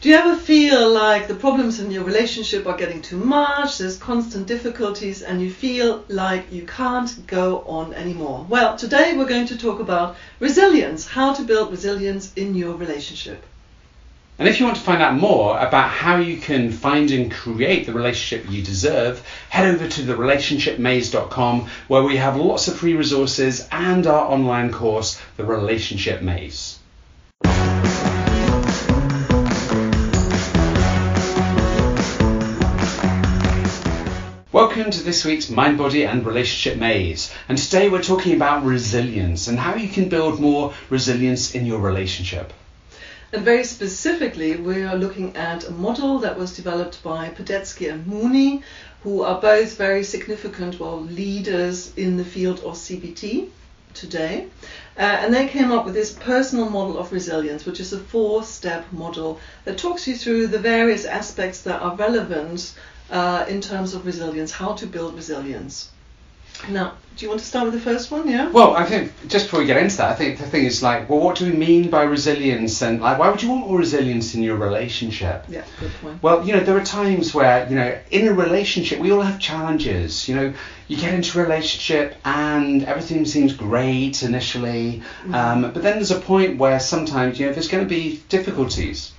Do you ever feel like the problems in your relationship are getting too much, there's constant difficulties, and you feel like you can't go on anymore? Well, today we're going to talk about resilience, how to build resilience in your relationship. And if you want to find out more about how you can find and create the relationship you deserve, head over to therelationshipmaze.com where we have lots of free resources and our online course, The Relationship Maze. Welcome to this week's Mind, Body and Relationship Maze. And today we're talking about resilience and how you can build more resilience in your relationship. And very specifically, we are looking at a model that was developed by Padesky and Mooney, who are both very significant well, leaders in the field of CBT today. Uh, and they came up with this personal model of resilience, which is a four step model that talks you through the various aspects that are relevant uh, in terms of resilience, how to build resilience. Now, do you want to start with the first one? Yeah. Well, I think just before we get into that, I think the thing is like, well, what do we mean by resilience, and like, why would you want more resilience in your relationship? Yeah, good point. Well, you know, there are times where you know, in a relationship, we all have challenges. You know, you get into a relationship and everything seems great initially, mm-hmm. um, but then there's a point where sometimes you know there's going to be difficulties.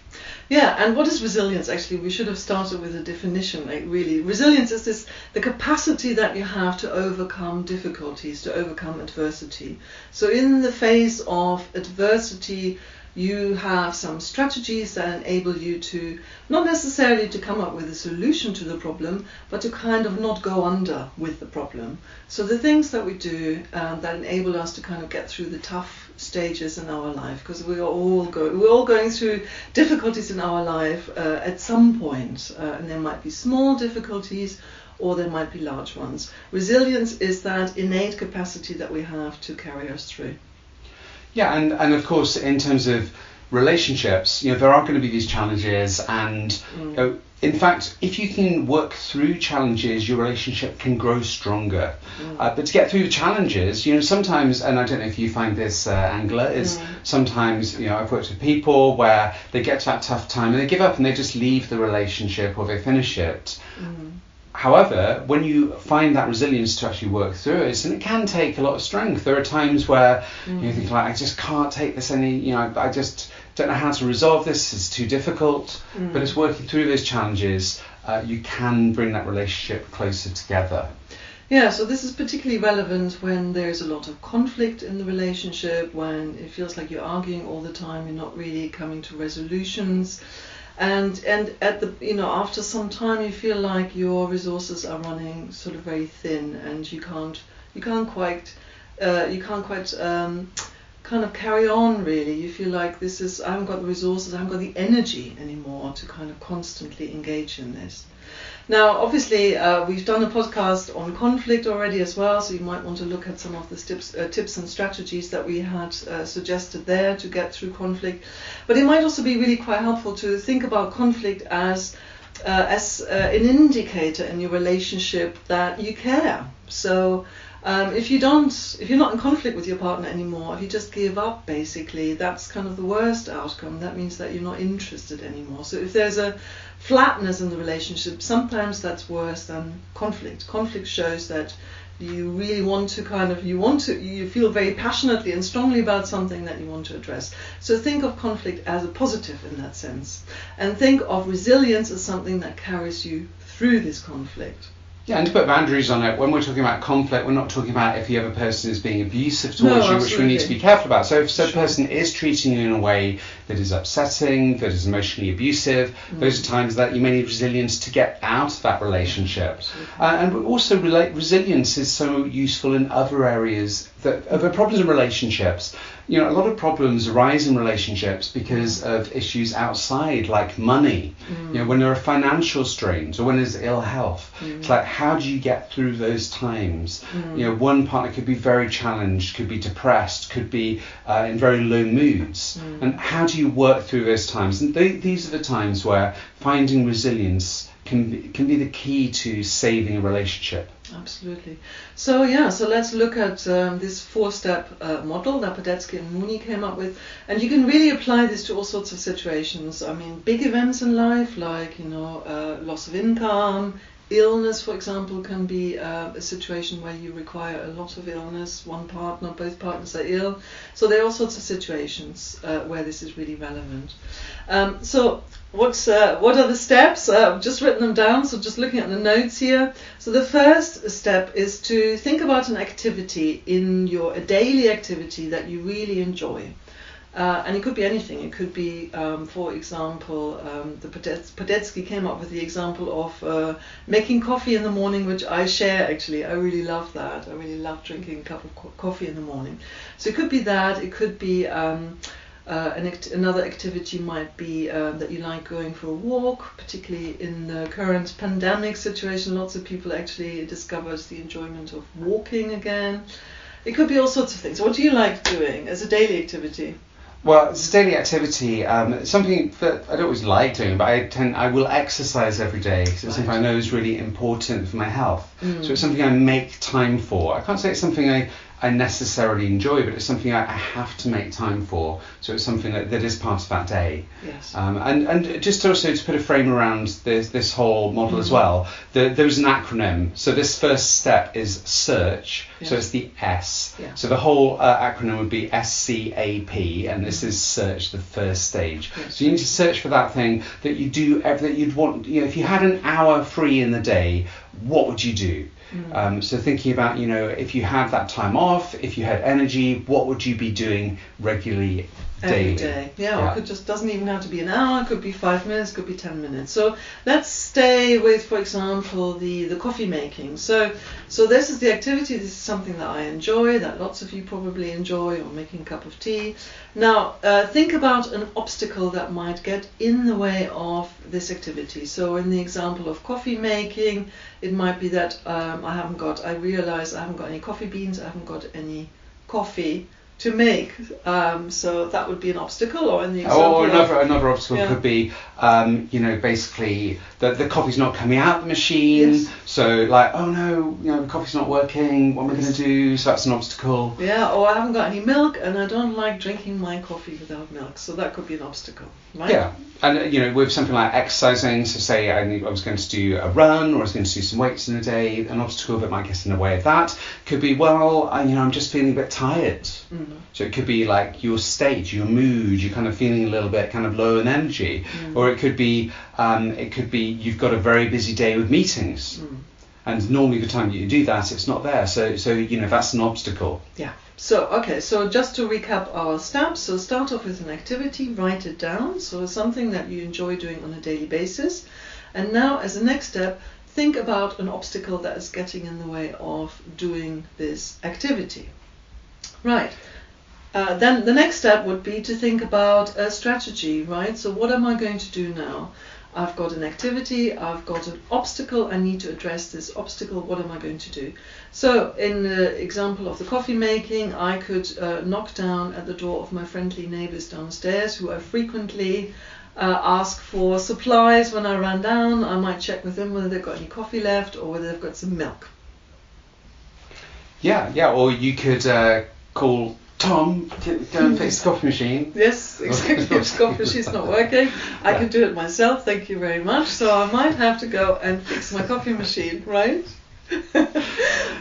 Yeah, and what is resilience? Actually, we should have started with a definition. Like really, resilience is this the capacity that you have to overcome difficulties, to overcome adversity. So in the face of adversity, you have some strategies that enable you to not necessarily to come up with a solution to the problem, but to kind of not go under with the problem. So the things that we do um, that enable us to kind of get through the tough stages in our life because we are all going we're all going through difficulties in our life uh, at some point uh, and there might be small difficulties or there might be large ones resilience is that innate capacity that we have to carry us through yeah and and of course in terms of relationships you know there are going to be these challenges and mm. you know, in fact, if you can work through challenges, your relationship can grow stronger. Mm. Uh, but to get through the challenges, you know, sometimes, and I don't know if you find this, uh, Angela, is mm. sometimes, you know, I've worked with people where they get to that tough time and they give up and they just leave the relationship or they finish it. Mm. However, when you find that resilience to actually work through it, and it can take a lot of strength. There are times where mm. you think like, I just can't take this any, you know, I just don't know how to resolve this, it's too difficult, mm. but it's working through those challenges, uh, you can bring that relationship closer together. Yeah, so this is particularly relevant when there's a lot of conflict in the relationship, when it feels like you're arguing all the time, you're not really coming to resolutions. And and at the you know after some time you feel like your resources are running sort of very thin and you can't you can't quite uh, you can't quite um, kind of carry on really. You feel like this is, I haven't got the resources, I haven't got the energy anymore to kind of constantly engage in this. Now, obviously, uh, we've done a podcast on conflict already as well, so you might want to look at some of the tips, uh, tips and strategies that we had uh, suggested there to get through conflict. But it might also be really quite helpful to think about conflict as uh, as uh, an indicator in your relationship that you care. So um, if you don't, if you're not in conflict with your partner anymore, if you just give up, basically, that's kind of the worst outcome. That means that you're not interested anymore. So if there's a flatness in the relationship, sometimes that's worse than conflict. Conflict shows that you really want to kind of you want to you feel very passionately and strongly about something that you want to address so think of conflict as a positive in that sense and think of resilience as something that carries you through this conflict yeah, and to put boundaries on it, when we're talking about conflict, we're not talking about if the other person is being abusive towards no, you, which we need to be careful about. So if said sure. person is treating you in a way that is upsetting, that is emotionally abusive, mm. those are times that you may need resilience to get out of that relationship. Uh, and also, resilience is so useful in other areas that of problems in relationships you know, a lot of problems arise in relationships because of issues outside, like money. Mm. You know, when there are financial strains or when there's ill health, mm. it's like how do you get through those times? Mm. You know, one partner could be very challenged, could be depressed, could be uh, in very low moods, mm. and how do you work through those times? And th- these are the times where finding resilience can be, can be the key to saving a relationship. Absolutely. So yeah, so let's look at um, this four-step uh, model that Padesky and Mooney came up with, and you can really apply this to all sorts of situations. I mean, big events in life, like you know, uh, loss of income, illness, for example, can be uh, a situation where you require a lot of illness. One partner, both partners are ill. So there are all sorts of situations uh, where this is really relevant. Um, so what's uh, what are the steps? Uh, I've just written them down. So just looking at the notes here. So the first step is to think about an activity in your a daily activity that you really enjoy. Uh, and it could be anything. It could be, um, for example, um, the Padesky came up with the example of uh, making coffee in the morning, which I share actually. I really love that. I really love drinking a cup of co- coffee in the morning. So it could be that. It could be um, uh, an act- another activity might be um, that you like going for a walk, particularly in the current pandemic situation. Lots of people actually discovered the enjoyment of walking again. It could be all sorts of things. What do you like doing as a daily activity? Well, it's a daily activity. Um, something that I don't always like doing, but I tend I will exercise every day. So it's Right. something I know is really important for my health. Mm. So it's something I make time for. I can't say it's something I, I necessarily enjoy, but it's something I, I have to make time for. So it's something that, that is part of that day. Yes. Um, and, and just also to put a frame around this, this whole model as well, the, there's an acronym. So this first step is search. So it's the S. Yeah. So the whole uh, acronym would be SCAP, and this is search, the first stage. Yes. So you need to search for that thing that you do, every, that you'd want. You know, if you had an hour free in the day, what would you do? Mm. Um, so thinking about, you know, if you had that time off, if you had energy, what would you be doing regularly daily? Every day. Yeah, or it could just doesn't even have to be an hour, it could be five minutes, could be ten minutes. So let's stay with, for example, the, the coffee making. So so this is the activity, this is something that I enjoy, that lots of you probably enjoy, or making a cup of tea. Now uh, think about an obstacle that might get in the way of this activity. So in the example of coffee making, it might be that um, I haven't got I realize I haven't got any coffee beans, I haven't got any coffee to make. Um, so that would be an obstacle, or in the example Or another another obstacle Yeah. could be, um, you know, basically the the coffee's not coming out the machine. Yes. So like, oh no, you know, the coffee's not working. What am I going to do? So that's an obstacle. yeah, or I haven't got any milk, and I don't like drinking my coffee without milk. So that could be an obstacle, right? Yeah, and uh, you know, with something like exercising, so say I, I was going to do a run or I was going to do some weights in a day, an obstacle that might get in the way of that could be, well, I, you know, I'm just feeling a bit tired. Mhm. So it could be like your state, your mood, you're kind of feeling a little bit kind of low in energy, or it could be, um, it could be you've got a very busy day with meetings, Mm. and normally the time you do that, it's not there. So so you know that's an obstacle. Yeah. So, okay, so just to recap our steps, so start off with an activity, write it down, so something that you enjoy doing on a daily basis. And now, as a next step, think about an obstacle that is getting in the way of doing this activity. Right. Uh, then the next step would be to think about a strategy, right? So, what am I going to do now? I've got an activity, I've got an obstacle, I need to address this obstacle, what am I going to do? So, in the example of the coffee making, I could uh, knock down at the door of my friendly neighbors downstairs who I frequently uh, ask for supplies when I run down. I might check with them whether they've got any coffee left or whether they've got some milk. Yeah, yeah. Or you could uh, call Tom to go and fix the coffee machine. Yes, exactly. If the coffee machine's not working, I can do it myself. Thank you very much. So I might have to go and fix my coffee machine, right?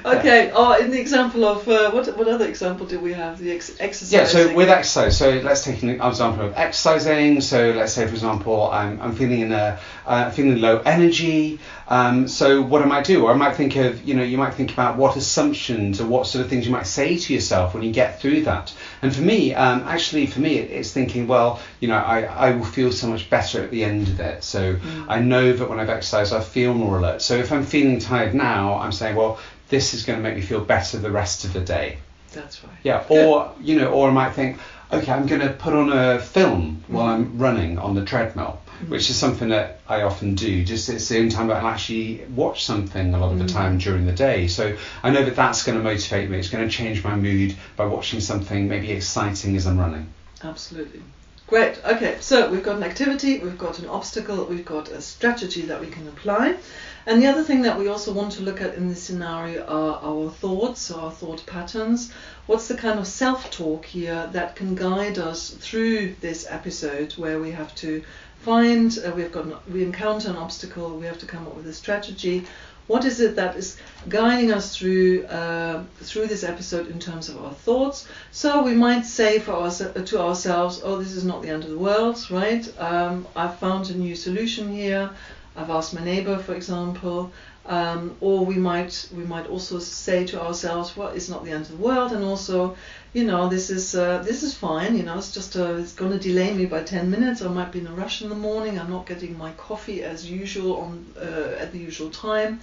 okay. Or in the example of uh, what what other example do we have? The ex- exercise. Yeah, so with exercise, so let's take an example of exercising. So let's say, for example, I'm, I'm feeling in a uh, feeling low energy. Um, so what am I might do, or I might think of, you know, you might think about what assumptions or what sort of things you might say to yourself when you get through that. And for me, um, actually, for me, it's thinking, well, you know, I, I will feel so much better at the end of it. So I know that when I've exercised, I feel more alert. So if I'm feeling tired now, I'm saying, well, this is going to make me feel better the rest of the day. That's right. Yeah, or you know, or I might think, okay, I'm going to put on a film while I'm mm-hmm. running on the treadmill, mm-hmm. which is something that I often do. Just it's the only time that I'll actually watch something a lot of the mm-hmm. time during the day. So I know that that's going to motivate me. It's going to change my mood by watching something maybe exciting as I'm running. Absolutely. Great. Okay, so we've got an activity, we've got an obstacle, we've got a strategy that we can apply. And the other thing that we also want to look at in this scenario are our thoughts, our thought patterns. What's the kind of self talk here that can guide us through this episode where we have to find, uh, we've got, an, we encounter an obstacle, we have to come up with a strategy. What is it that is guiding us through uh, through this episode in terms of our thoughts? So we might say for our, to ourselves, "Oh, this is not the end of the world, right? Um, I've found a new solution here. I've asked my neighbor, for example." Um, or we might we might also say to ourselves, "Well, it's not the end of the world," and also, you know, this is uh, this is fine. You know, it's just uh, it's going to delay me by 10 minutes. I might be in a rush in the morning. I'm not getting my coffee as usual on uh, at the usual time.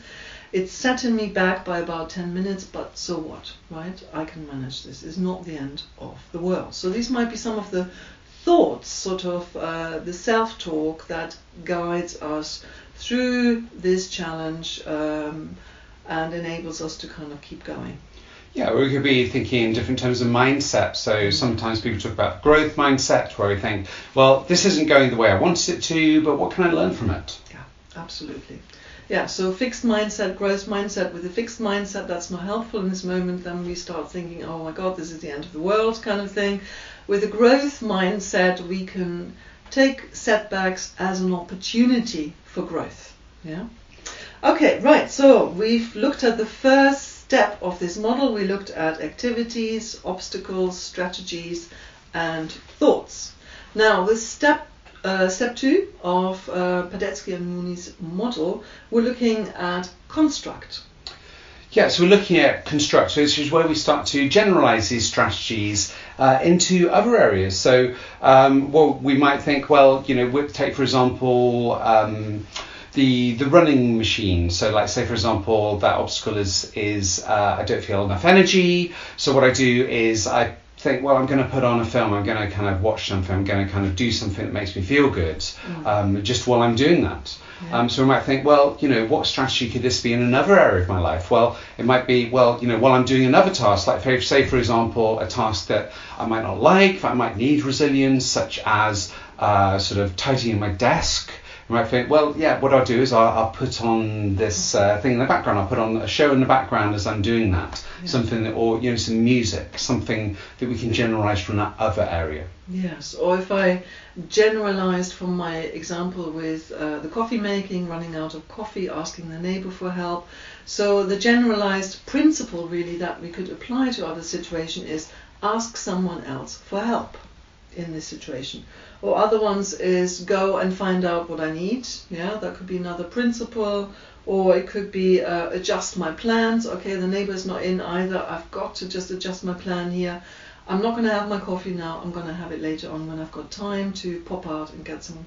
It's setting me back by about 10 minutes, but so what, right? I can manage this. It's not the end of the world. So these might be some of the thoughts, sort of uh, the self-talk that guides us through this challenge um, and enables us to kind of keep going. Yeah, we could be thinking in different terms of mindset. So sometimes people talk about growth mindset, where we think, well, this isn't going the way I wanted it to, but what can I learn from it? Yeah, absolutely. Yeah, so fixed mindset, growth mindset. With a fixed mindset, that's not helpful in this moment. Then we start thinking, oh my God, this is the end of the world, kind of thing. With a growth mindset, we can take setbacks as an opportunity for growth. Yeah. Okay, right. So we've looked at the first step of this model. We looked at activities, obstacles, strategies, and thoughts. Now, with step uh, step two of uh, Padesky and Mooney's model, we're looking at construct. Yeah, so we're looking at construct, so this is where we start to generalize these strategies uh, into other areas. So, um, well, we might think, well, you know, take for example, um, the the running machine. So, like say for example, that obstacle is is uh, I don't feel enough energy. So what I do is I think, well, I'm going to put on a film. I'm going to kind of watch something. I'm going to kind of do something that makes me feel good, mm. um, just while I'm doing that. Yeah. Um, so we might think, well, you know, what strategy could this be in another area of my life? Well, it might be, well, you know, while I'm doing another task, like say, for example, a task that I might not like, I might need resilience, such as uh, sort of tidying my desk. You might think, well, yeah, what I'll do is I'll, I'll put on this uh, thing in the background. I'll put on a show in the background as I'm doing that. Yeah. Something that, or, you know, some music, something that we can generalize from that other area. Yes, or if I generalized from my example with uh, the coffee making, running out of coffee, asking the neighbor for help. So the generalized principle really that we could apply to other situation is ask someone else for help in this situation. Or other ones is go and find out what I need. Yeah, that could be another principle. Or it could be uh, adjust my plans. Okay, the neighbor's not in either. I've got to just adjust my plan here. I'm not going to have my coffee now. I'm going to have it later on when I've got time to pop out and get some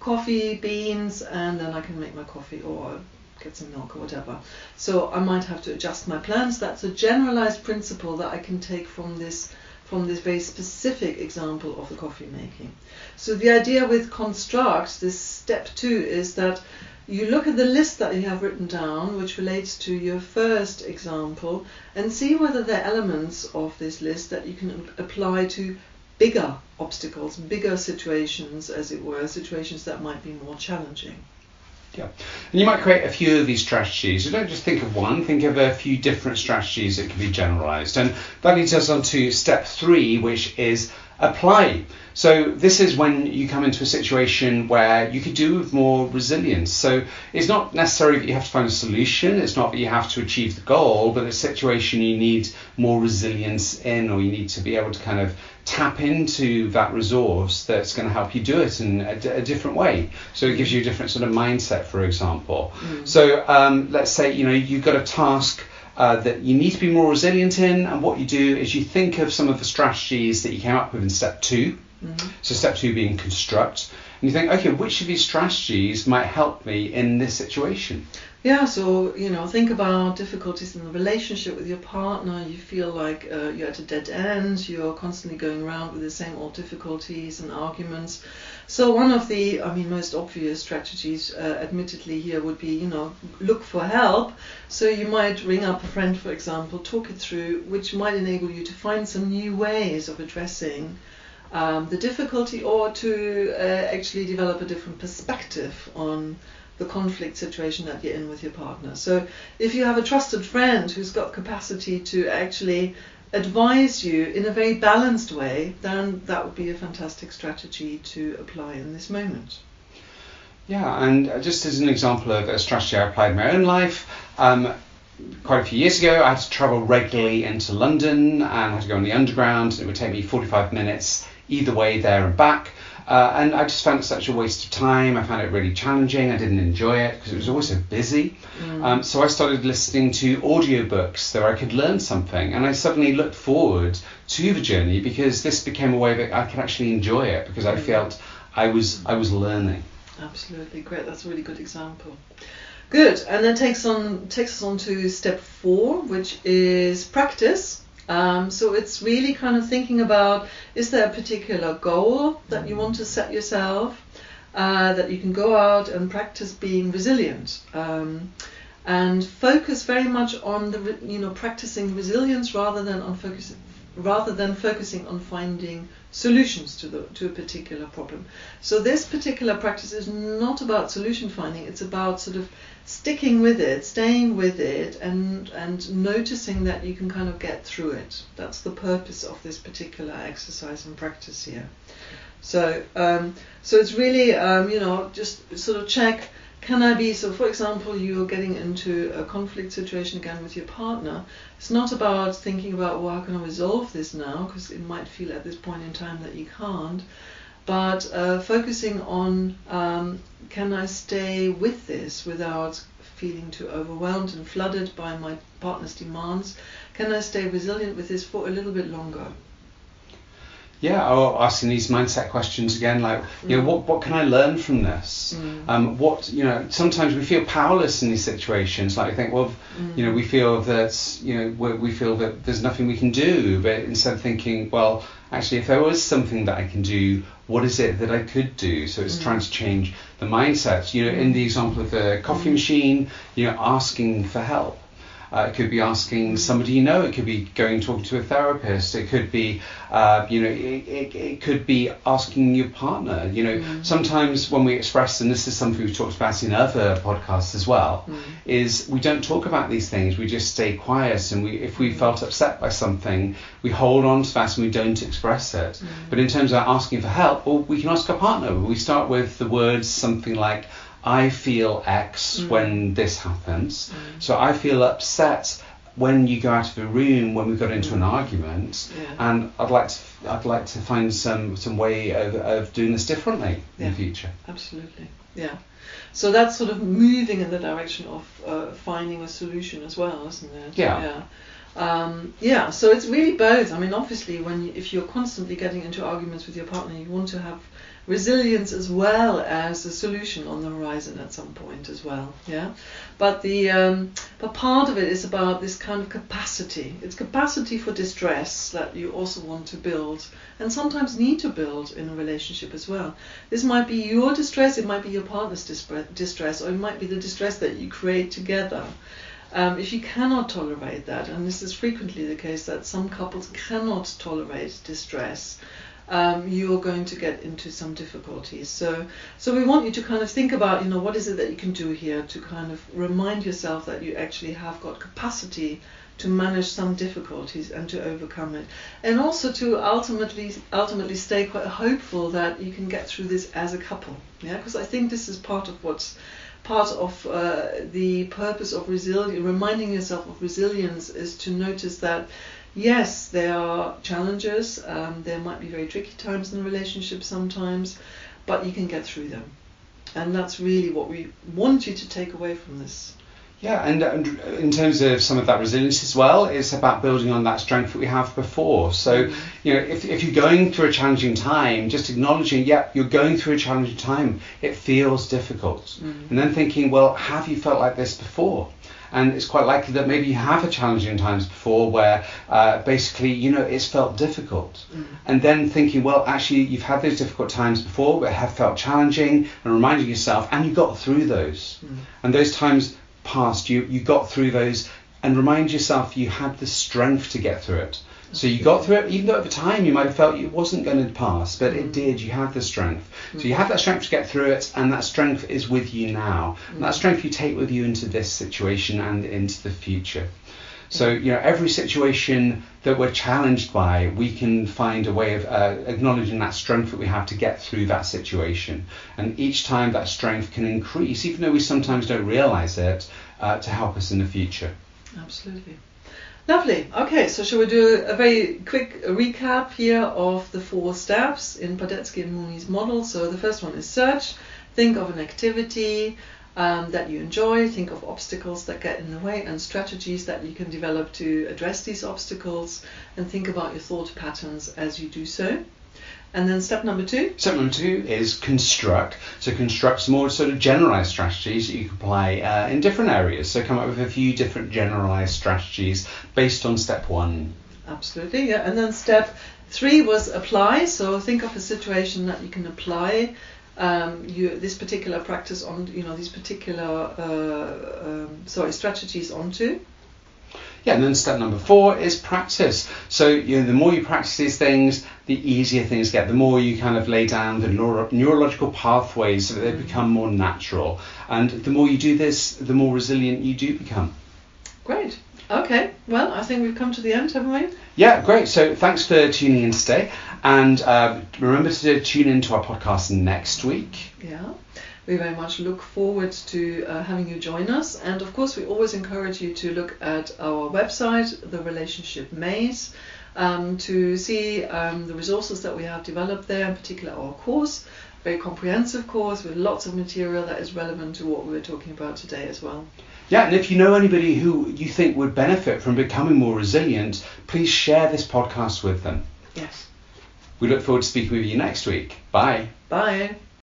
coffee, beans, and then I can make my coffee or get some milk or whatever. So I might have to adjust my plans. That's a generalized principle that I can take from this from this very specific example of the coffee making. So the idea with construct, this step two, is that you look at the list that you have written down, which relates to your first example, and see whether there are elements of this list that you can apply to bigger obstacles, bigger situations, as it were, situations that might be more challenging. Yeah. And you might create a few of these strategies. You don't just think of one, think of a few different strategies that can be generalized. And that leads us on to step three, which is apply. So this is when you come into a situation where you could do with more resilience. So it's not necessarily that you have to find a solution. It's not that you have to achieve the goal, but a situation you need more resilience in, or you need to be able to kind of tap into that resource that's going to help you do it in a, a different way. So it gives you a different sort of mindset, for example. Mm. So um, let's say you know you've got a task. Uh, that you need to be more resilient in, and what you do is you think of some of the strategies that you came up with in step 2 mm-hmm. So step two being construct, you think, okay, which of these strategies might help me in this situation? Yeah, so you know, think about difficulties in the relationship with your partner. You feel like uh, you're at a dead end. You're constantly going around with the same old difficulties and arguments. So one of the, I mean, most obvious strategies, uh, admittedly, here would be, you know, look for help. So you might ring up a friend, for example, talk it through, which might enable you to find some new ways of addressing um, the difficulty or to uh, actually develop a different perspective on the conflict situation that you're in with your partner. So if you have a trusted friend who's got capacity to actually advise you in a very balanced way, then that would be a fantastic strategy to apply in this moment. Yeah, and just as an example of a strategy I applied in my own life, um, quite a few years ago, I had to travel regularly into London and had to go on the underground. It would take me 45 minutes either way there and back. Uh, and I just found it such a waste of time. I found it really challenging. I didn't enjoy it because it was always so busy. Mm. Um, so I started listening to audiobooks so I could learn something. And I suddenly looked forward to the journey because this became a way that I could actually enjoy it because I mm. felt I was I was learning. Absolutely great. That's a really good example. Good, and then takes on takes us on to step four, which is practice. Um, so it's really kind of thinking about is there a particular goal that you want to set yourself uh, that you can go out and practice being resilient? Um, and focus very much on the you know practicing resilience rather than on focusing rather than focusing on finding solutions to the to a particular problem. So this particular practice is not about solution finding, it's about sort of sticking with it, staying with it and and noticing that you can kind of get through it. That's the purpose of this particular exercise and practice here. So um, so it's really um, you know just sort of check can I be so for example you're getting into a conflict situation again with your partner it's not about thinking about well how can I resolve this now? Because it might feel at this point in time that you can't. But uh, focusing on um, can I stay with this without feeling too overwhelmed and flooded by my partner's demands? Can I stay resilient with this for a little bit longer yeah, or asking these mindset questions again, like, you know, mm. what, what can I learn from this? Mm. Um, what, you know, sometimes we feel powerless in these situations. Like, I think, well, mm. you know, we feel that, you know, we feel that there's nothing we can do. But instead of thinking, well, actually, if there was something that I can do, what is it that I could do? So it's mm. trying to change the mindset. You know, in the example of the coffee mm. machine, you know, asking for help. Uh, it could be asking somebody you know. It could be going talking to a therapist. It could be, uh, you know, it, it, it, could be asking your partner. You know, mm. sometimes when we express, and this is something we've talked about in other podcasts as well, mm. is we don't talk about these things. We just stay quiet, and we, if we mm. felt upset by something, we hold on to that and we don't express it. Mm. But in terms of asking for help, well, we can ask our partner. We start with the words something like. I feel X mm. when this happens. Mm. So I feel upset when you go out of the room when we got into an mm. argument, yeah. and I'd like to I'd like to find some some way of, of doing this differently yeah. in the future. Absolutely, yeah. So that's sort of moving in the direction of uh, finding a solution as well, isn't it? Yeah. Yeah. Um, yeah, so it's really both. I mean, obviously, when you, if you're constantly getting into arguments with your partner, you want to have resilience as well as a solution on the horizon at some point as well. Yeah, but the um, but part of it is about this kind of capacity. It's capacity for distress that you also want to build, and sometimes need to build in a relationship as well. This might be your distress, it might be your partner's distress, or it might be the distress that you create together. Um, if you cannot tolerate that, and this is frequently the case that some couples cannot tolerate distress, um, you're going to get into some difficulties. So, so we want you to kind of think about, you know, what is it that you can do here to kind of remind yourself that you actually have got capacity to manage some difficulties and to overcome it, and also to ultimately ultimately stay quite hopeful that you can get through this as a couple. Yeah, because I think this is part of what's part of uh, the purpose of resilience, reminding yourself of resilience, is to notice that yes, there are challenges. Um, there might be very tricky times in a relationship sometimes, but you can get through them. And that's really what we want you to take away from this. Yeah, and, and, in terms of some of that resilience as well, it's about building on that strength that we have before. So, mm. you know, if, if you're going through a challenging time, just acknowledging, yeah, you're going through a challenging time, it feels difficult. Mm. And then thinking, well, have you felt like this before? And it's quite likely that maybe you have had challenging times before where uh, basically you know it's felt difficult mm. and then thinking well actually you've had those difficult times before but have felt challenging and reminding yourself and you got through those mm. and those times passed you you got through those and remind yourself you had the strength to get through it So you got through it, even though at the time you might have felt it wasn't going to pass, but it did. You had the strength. So you have that strength to get through it, and that strength is with you now. And that strength you take with you into this situation and into the future. So you know, every situation that we're challenged by, we can find a way of uh, acknowledging that strength that we have to get through that situation. And each time that strength can increase, even though we sometimes don't realize it, uh, to help us in the future. Absolutely. Lovely. Okay, so shall we do a very quick recap here of the four steps in Padesky and Mooney's model? So the first one is search. Think of an activity um, that you enjoy, think of obstacles that get in the way, and strategies that you can develop to address these obstacles, and think about your thought patterns as you do so. And then step number two. Step number two is construct. So construct some more sort of generalized strategies that you can apply uh, in different areas. So come up with a few different generalized strategies based on step one. Absolutely, yeah. And then step three was apply. So think of a situation that you can apply um, you, this particular practice on, you know, these particular uh, um, sorry strategies onto. Yeah, and then step number four is practice. So you know, the more you practice these things, the easier things get. The more you kind of lay down the neuro- neurological pathways so that they become more natural. And the more you do this, the more resilient you do become. Great. Okay. Well, I think we've come to the end, haven't we? Yeah, great. So thanks for tuning in today. And uh, remember to tune into our podcast next week. Yeah. We very much look forward to uh, having you join us. And of course, we always encourage you to look at our website, The Relationship Maze, um, to see um, the resources that we have developed there, in particular our course, a very comprehensive course with lots of material that is relevant to what we were talking about today as well. Yeah, and if you know anybody who you think would benefit from becoming more resilient, please share this podcast with them. Yes. We look forward to speaking with you next week. Bye. Bye.